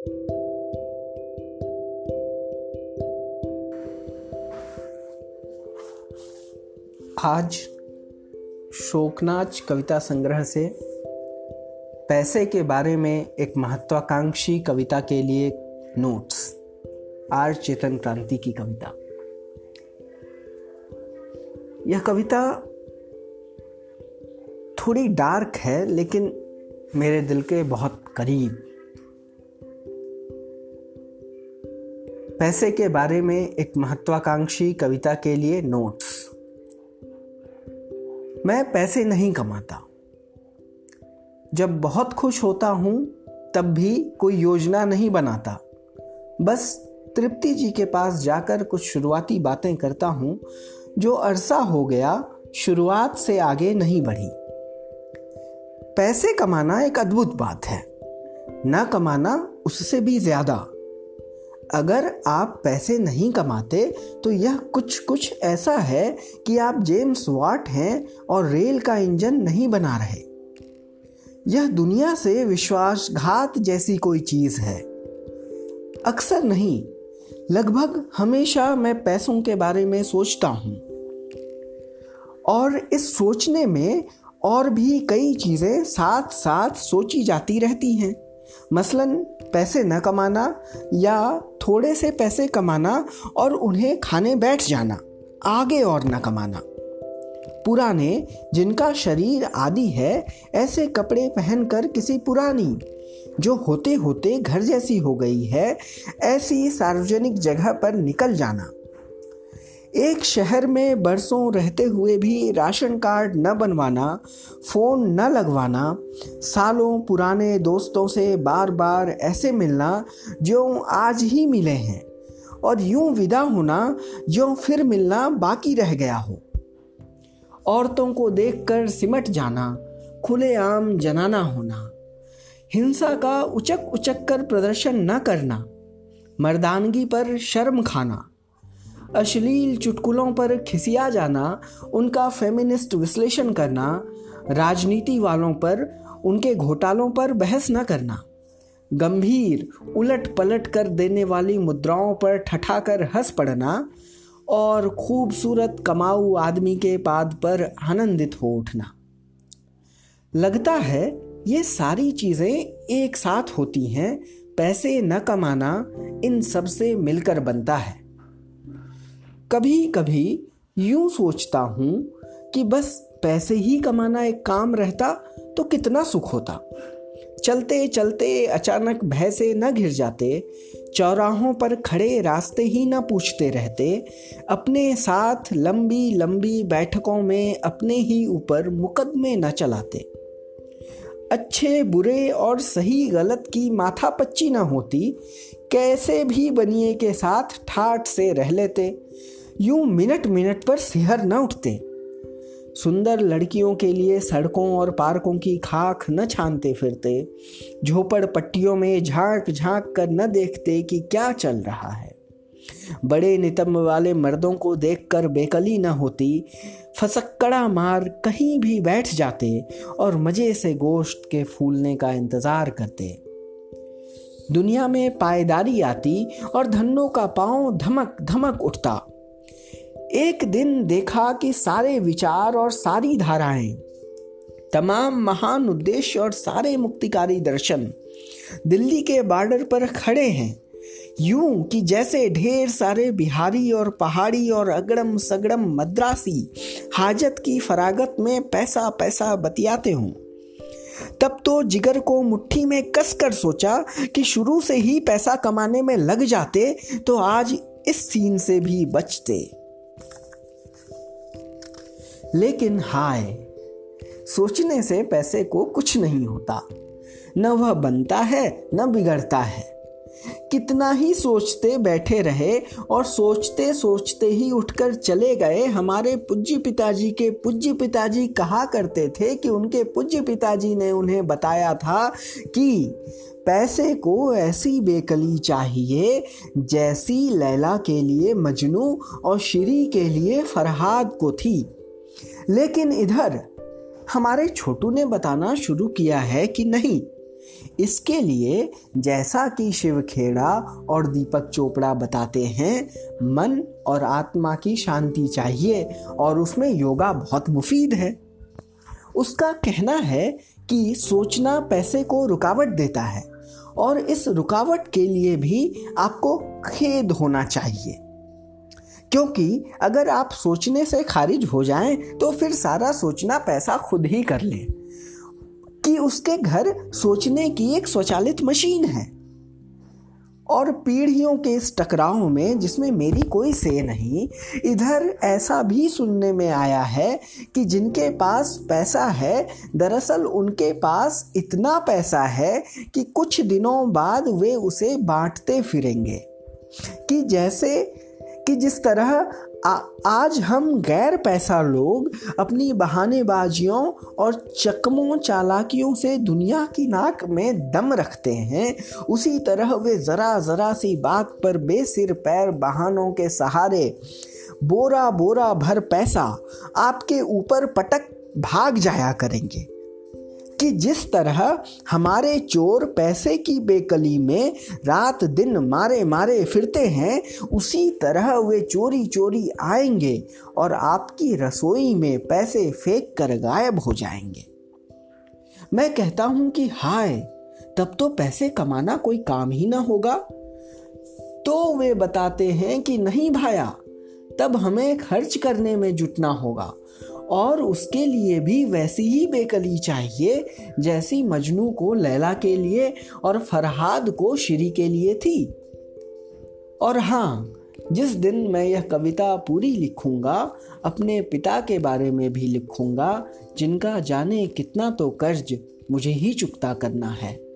आज शोकनाच कविता संग्रह से पैसे के बारे में एक महत्वाकांक्षी कविता के लिए नोट्स आर चेतन क्रांति की कविता। यह कविता थोड़ी डार्क है, लेकिन मेरे दिल के बहुत करीब। पैसे के बारे में एक महत्वाकांक्षी कविता के लिए नोट्स मैं पैसे नहीं कमाता। जब बहुत खुश होता हूँ, तब भी कोई योजना नहीं बनाता। बस तृप्ति जी के पास जाकर कुछ शुरुआती बातें करता हूँ, जो अरसा हो गया, शुरुआत से आगे नहीं बढ़ी। पैसे कमाना एक अद्भुत बात है। ना कमाना उससे भी ज़्यादा। अगर आप पैसे नहीं कमाते तो यह कुछ कुछ ऐसा है कि आप जेम्स वाट हैं और रेल का इंजन नहीं बना रहे। यह दुनिया से विश्वासघात जैसी कोई चीज़ है। अक्सर नहीं, लगभग हमेशा मैं पैसों के बारे में सोचता हूँ। और इस सोचने में और भी कई चीज़ें साथ साथ सोची जाती रहती हैं। मसलन पैसे न कमाना या थोड़े से पैसे कमाना और उन्हें खाने बैठ जाना, आगे और न कमाना। पुराने जिनका शरीर आदि है, ऐसे कपड़े पहनकर किसी पुरानी, जो होते होते घर जैसी हो गई है, ऐसी सार्वजनिक जगह पर निकल जाना। एक शहर में बरसों रहते हुए भी राशन कार्ड न बनवाना, फ़ोन न लगवाना, सालों पुराने दोस्तों से बार बार ऐसे मिलना जो आज ही मिले हैं और यूँ विदा होना जो फिर मिलना बाकी रह गया हो। औरतों को देखकर सिमट जाना, खुलेआम जनाना होना, हिंसा का उचक उचक कर प्रदर्शन न करना, मर्दानगी पर शर्म खाना। अश्लील चुटकुलों पर खिसिया जाना, उनका फेमिनिस्ट विश्लेषण करना, राजनीति वालों पर, उनके घोटालों पर बहस न करना। गंभीर उलट पलट कर देने वाली मुद्राओं पर ठठाकर हंस पड़ना और खूबसूरत कमाऊ आदमी के पाद पर आनंदित हो उठना। लगता है, ये सारी चीज़ें एक साथ होती हैं, पैसे न कमाना इन सबसे मिलकर बनता है। कभी कभी यूँ सोचता हूँ कि बस पैसे ही कमाना एक काम रहता तो कितना सुख होता। चलते चलते अचानक भय से न घिर जाते, चौराहों पर खड़े रास्ते ही न पूछते रहते, अपने साथ लंबी लंबी बैठकों में अपने ही ऊपर मुकदमे न चलाते। अच्छे, बुरे और सही, गलत की माथा पच्ची न होती, कैसे भी बनिए के साथ ठाठ से रह लेते यूँ मिनट मिनट पर सिहर न उठते। सुंदर लड़कियों के लिए सड़कों और पार्कों की खाक न छानते फिरते। झोपड़ पट्टियों में झाँक झाँक कर न देखते कि क्या चल रहा है। बड़े नितंब वाले मर्दों को देखकर बेकली न होती। फसक्कड़ा मार कहीं भी बैठ जाते और मज़े से गोश्त के फूलने का इंतज़ार करते। दुनिया में पायदारी आती और धनों का पाँव धमक धमक उठता। एक दिन देखा कि सारे विचार और सारी धाराएँ, तमाम महान उद्देश्य और सारे मुक्तिकारी दर्शन दिल्ली के बॉर्डर पर खड़े हैं। यूँ कि जैसे ढेर सारे बिहारी और पहाड़ी और अगड़म सगड़म मद्रासी हाजत की फरागत में पैसा पैसा बतियाते हों। तब तो जिगर को मुट्ठी में कसकर सोचा कि शुरू से ही पैसा कमाने में लग जाते तो आज इस सीन से भी बचते। लेकिन हाय, सोचने से पैसे को कुछ नहीं होता। न वह बनता है, न बिगड़ता है। कितना ही सोचते बैठे रहे और सोचते सोचते ही उठकर चले गए, हमारे पूज्य पिताजी के पूज्य पिताजी कहा करते थे कि उनके पूज्य पिताजी ने उन्हें बताया था कि पैसे को ऐसी बेकली चाहिए जैसी लैला के लिए मजनू और श्री के लिए फरहाद को थी। लेकिन इधर, हमारे छोटू ने बताना शुरू किया है कि नहीं। इसके लिए, जैसा कि शिव खेड़ा और दीपक चोपड़ा बताते हैं, मन और आत्मा की शांति चाहिए और उसमें योगा बहुत मुफीद है। उसका कहना है कि सोचना पैसे को रुकावट देता है और इस रुकावट के लिए भी आपको खेद होना चाहिए। क्योंकि अगर आप सोचने से खारिज हो जाएँ तो फिर सारा सोचना पैसा खुद ही कर ले। कि उसके घर सोचने की एक स्वचालित मशीन है। और पीढ़ियों के इस टकराव में, जिसमें मेरी कोई से नहीं, इधर ऐसा भी सुनने में आया है कि जिनके पास पैसा है, दरअसल उनके पास इतना पैसा है कि कुछ दिनों बाद वे उसे बांटते फिरेंगे। कि जैसे कि जिस तरह आ, आज हम गैर पैसा लोग अपनी बहानेबाजियों और चकमों चालाकियों से दुनिया की नाक में दम रखते हैं उसी तरह वे ज़रा ज़रा सी बात पर बेसिर पैर बहानों के सहारे बोरा बोरा भर पैसा आपके ऊपर पटक भाग जाया करेंगे। कि जिस तरह हमारे चोर पैसे की बेकली में रात दिन मारे मारे फिरते हैं, उसी तरह वे चोरी चोरी आएँगे और आपकी रसोई में पैसे फेंक कर गायब हो जाएँगे। मैं कहता हूँ कि हाय, तब तो पैसे कमाना कोई काम ही ना होगा। तो वे बताते हैं कि नहीं भाया, तब हमें खर्च करने में जुटना होगा। और उसके लिए भी वैसी ही बेकली चाहिए, जैसी मजनू को लैला के लिए और फरहाद को श्री के लिए थी। और हाँ जिस दिन मैं यह कविता पूरी लिखूँगा, अपने पिता के बारे में भी लिखूँगा, जिनका जाने कितना तो कर्ज मुझे ही चुकता करना है।